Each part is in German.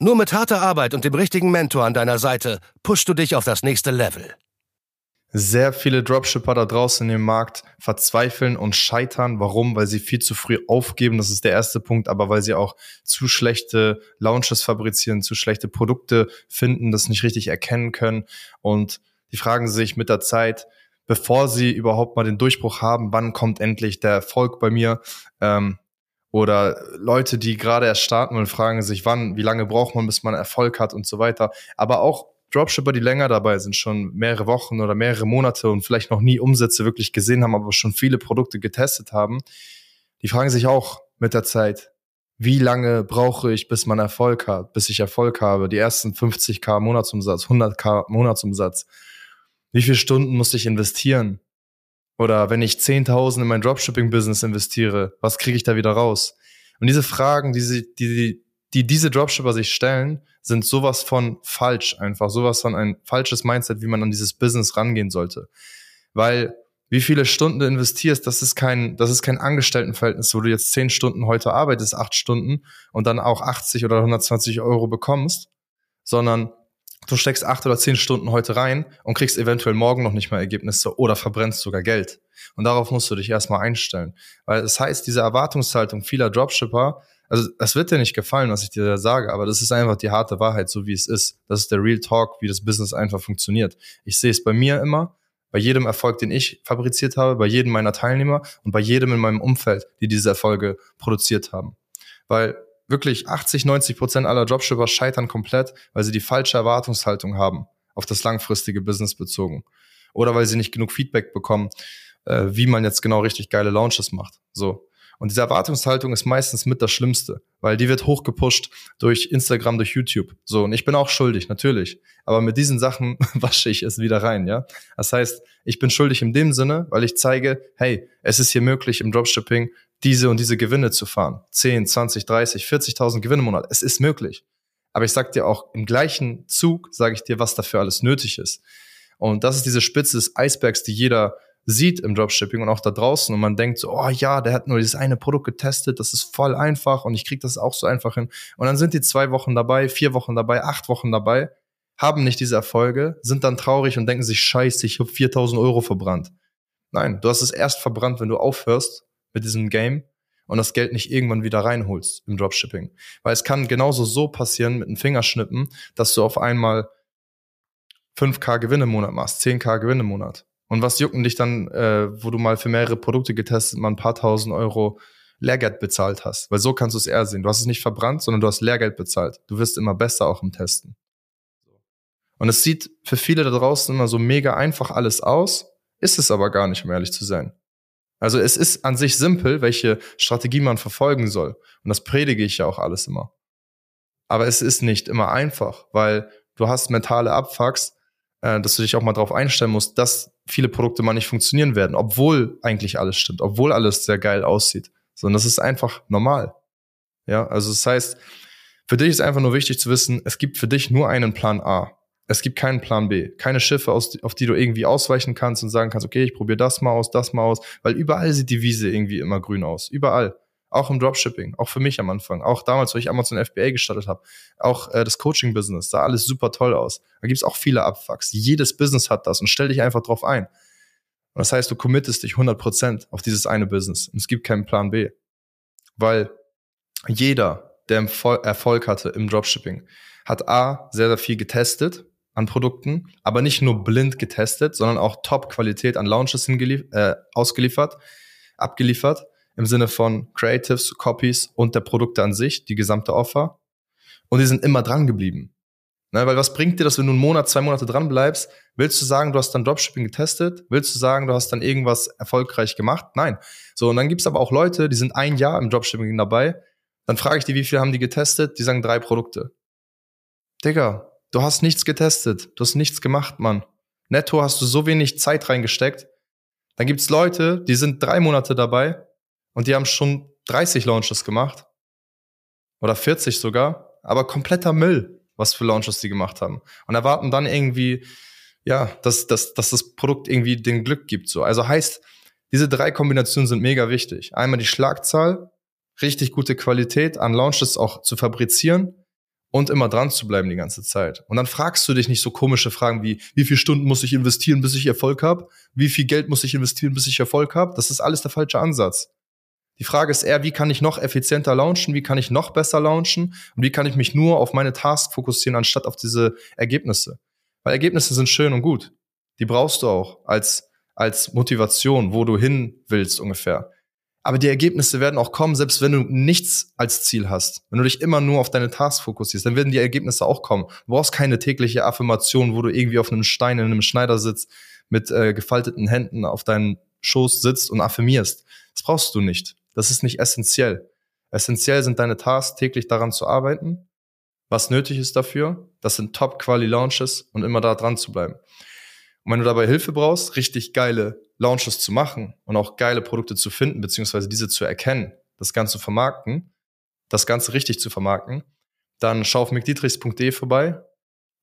Nur mit harter Arbeit und dem richtigen Mentor an deiner Seite pushst du dich auf das nächste Level. Sehr viele Dropshipper da draußen im Markt verzweifeln und scheitern. Warum? Weil sie viel zu früh aufgeben. Das ist der erste Punkt. Aber weil sie auch zu schlechte Launches fabrizieren, zu schlechte Produkte finden, das nicht richtig erkennen können. Und die fragen sich mit der Zeit, bevor sie überhaupt mal den Durchbruch haben, wann kommt endlich der Erfolg bei mir? Ähm, oder Leute, die gerade erst starten und fragen sich, wann, wie lange braucht man, bis man Erfolg hat und so weiter. Aber auch Dropshipper, die länger dabei sind, schon mehrere Wochen oder mehrere Monate und vielleicht noch nie Umsätze wirklich gesehen haben, aber schon viele Produkte getestet haben, die fragen sich auch mit der Zeit, wie lange brauche ich, bis man Erfolg hat, bis ich Erfolg habe, die ersten 50k Monatsumsatz, 100k Monatsumsatz. Wie viele Stunden muss ich investieren? Oder wenn ich 10.000 in mein Dropshipping-Business investiere, was kriege ich da wieder raus? Und diese Fragen, die, sie, die, die diese Dropshipper sich stellen, sind sowas von falsch einfach, sowas von ein falsches Mindset, wie man an dieses Business rangehen sollte. Weil wie viele Stunden du investierst, das ist kein, das ist kein Angestelltenverhältnis, wo du jetzt 10 Stunden heute arbeitest, 8 Stunden und dann auch 80 oder 120 Euro bekommst, sondern du steckst acht oder zehn Stunden heute rein und kriegst eventuell morgen noch nicht mal Ergebnisse oder verbrennst sogar Geld. Und darauf musst du dich erstmal einstellen. Weil das heißt, diese Erwartungshaltung vieler Dropshipper, also das wird dir nicht gefallen, was ich dir da sage, aber das ist einfach die harte Wahrheit, so wie es ist. Das ist der Real Talk, wie das Business einfach funktioniert. Ich sehe es bei mir immer, bei jedem Erfolg, den ich fabriziert habe, bei jedem meiner Teilnehmer und bei jedem in meinem Umfeld, die diese Erfolge produziert haben. Weil wirklich 80, 90 Prozent aller Dropshipper scheitern komplett, weil sie die falsche Erwartungshaltung haben auf das langfristige Business bezogen. Oder weil sie nicht genug Feedback bekommen, äh, wie man jetzt genau richtig geile Launches macht. So. Und diese Erwartungshaltung ist meistens mit das Schlimmste, weil die wird hochgepusht durch Instagram, durch YouTube. So, und ich bin auch schuldig, natürlich. Aber mit diesen Sachen wasche ich es wieder rein, ja. Das heißt, ich bin schuldig in dem Sinne, weil ich zeige, hey, es ist hier möglich im Dropshipping diese und diese Gewinne zu fahren. 10, 20, 30, 40.000 Gewinne im Monat. Es ist möglich. Aber ich sag dir auch im gleichen Zug, sage ich dir, was dafür alles nötig ist. Und das ist diese Spitze des Eisbergs, die jeder sieht im Dropshipping und auch da draußen und man denkt so, oh ja, der hat nur dieses eine Produkt getestet, das ist voll einfach und ich krieg das auch so einfach hin. Und dann sind die zwei Wochen dabei, vier Wochen dabei, acht Wochen dabei, haben nicht diese Erfolge, sind dann traurig und denken sich, scheiße, ich habe 4000 Euro verbrannt. Nein, du hast es erst verbrannt, wenn du aufhörst mit diesem Game und das Geld nicht irgendwann wieder reinholst im Dropshipping. Weil es kann genauso so passieren mit einem Fingerschnippen, dass du auf einmal 5k Gewinne im Monat machst, 10k Gewinne im Monat. Und was jucken dich dann, äh, wo du mal für mehrere Produkte getestet, mal ein paar tausend Euro Lehrgeld bezahlt hast? Weil so kannst du es eher sehen. Du hast es nicht verbrannt, sondern du hast Lehrgeld bezahlt. Du wirst immer besser auch im Testen. Und es sieht für viele da draußen immer so mega einfach alles aus, ist es aber gar nicht, um ehrlich zu sein. Also es ist an sich simpel, welche Strategie man verfolgen soll. Und das predige ich ja auch alles immer. Aber es ist nicht immer einfach, weil du hast mentale Abfucks, äh, dass du dich auch mal darauf einstellen musst, dass viele Produkte mal nicht funktionieren werden, obwohl eigentlich alles stimmt, obwohl alles sehr geil aussieht. Sondern das ist einfach normal. Ja, also das heißt, für dich ist einfach nur wichtig zu wissen, es gibt für dich nur einen Plan A. Es gibt keinen Plan B, keine Schiffe, aus, auf die du irgendwie ausweichen kannst und sagen kannst, okay, ich probiere das mal aus, das mal aus, weil überall sieht die Wiese irgendwie immer grün aus. Überall. Auch im Dropshipping, auch für mich am Anfang, auch damals, wo ich Amazon FBA gestartet habe, auch äh, das Coaching-Business, sah alles super toll aus. Da gibt's auch viele Abfucks. Jedes Business hat das und stell dich einfach drauf ein. Und das heißt, du committest dich 100% auf dieses eine Business und es gibt keinen Plan B. Weil jeder, der Erfolg hatte im Dropshipping, hat A, sehr, sehr viel getestet, an Produkten, aber nicht nur blind getestet, sondern auch Top-Qualität an Launches äh, ausgeliefert, abgeliefert, im Sinne von Creatives, Copies und der Produkte an sich, die gesamte Offer. Und die sind immer dran geblieben. Ne, weil was bringt dir das, wenn du einen Monat, zwei Monate dran bleibst? Willst du sagen, du hast dann Dropshipping getestet? Willst du sagen, du hast dann irgendwas erfolgreich gemacht? Nein. So, und dann gibt's aber auch Leute, die sind ein Jahr im Dropshipping dabei. Dann frage ich die, wie viel haben die getestet? Die sagen drei Produkte. Digga, Du hast nichts getestet. Du hast nichts gemacht, Mann. Netto hast du so wenig Zeit reingesteckt. Dann gibt's Leute, die sind drei Monate dabei und die haben schon 30 Launches gemacht. Oder 40 sogar. Aber kompletter Müll, was für Launches die gemacht haben. Und erwarten dann irgendwie, ja, dass, dass, dass das Produkt irgendwie den Glück gibt. So. Also heißt, diese drei Kombinationen sind mega wichtig. Einmal die Schlagzahl, richtig gute Qualität an Launches auch zu fabrizieren und immer dran zu bleiben die ganze Zeit. Und dann fragst du dich nicht so komische Fragen wie, wie viele Stunden muss ich investieren, bis ich Erfolg habe? Wie viel Geld muss ich investieren, bis ich Erfolg habe? Das ist alles der falsche Ansatz. Die Frage ist eher, wie kann ich noch effizienter launchen, wie kann ich noch besser launchen und wie kann ich mich nur auf meine Task fokussieren, anstatt auf diese Ergebnisse. Weil Ergebnisse sind schön und gut. Die brauchst du auch als, als Motivation, wo du hin willst ungefähr. Aber die Ergebnisse werden auch kommen, selbst wenn du nichts als Ziel hast. Wenn du dich immer nur auf deine Tasks fokussierst, dann werden die Ergebnisse auch kommen. Du brauchst keine tägliche Affirmation, wo du irgendwie auf einem Stein in einem Schneider sitzt, mit äh, gefalteten Händen auf deinen Schoß sitzt und affirmierst. Das brauchst du nicht. Das ist nicht essentiell. Essentiell sind deine Tasks, täglich daran zu arbeiten. Was nötig ist dafür, das sind Top-Quali-Launches und immer da dran zu bleiben. Und wenn du dabei Hilfe brauchst, richtig geile Launches zu machen und auch geile Produkte zu finden, beziehungsweise diese zu erkennen, das Ganze zu vermarkten, das Ganze richtig zu vermarkten, dann schau auf mcdietrichs.de vorbei.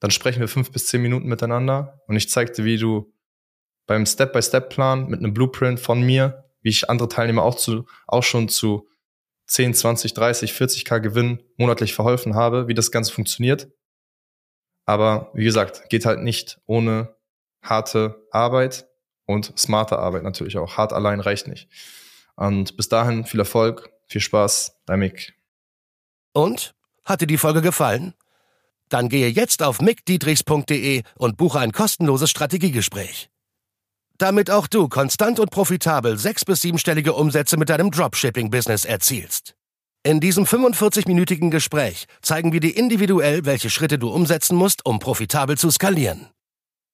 Dann sprechen wir fünf bis zehn Minuten miteinander und ich zeige dir, wie du beim Step-by-Step-Plan mit einem Blueprint von mir, wie ich andere Teilnehmer auch, zu, auch schon zu 10, 20, 30, 40k Gewinn monatlich verholfen habe, wie das Ganze funktioniert. Aber wie gesagt, geht halt nicht ohne harte Arbeit und smarte Arbeit natürlich auch. Hart allein reicht nicht. Und bis dahin viel Erfolg, viel Spaß, dein Mick. Und? Hat dir die Folge gefallen? Dann gehe jetzt auf mickdietrichs.de und buche ein kostenloses Strategiegespräch. Damit auch du konstant und profitabel sechs- bis siebenstellige Umsätze mit deinem Dropshipping-Business erzielst. In diesem 45-minütigen Gespräch zeigen wir dir individuell, welche Schritte du umsetzen musst, um profitabel zu skalieren.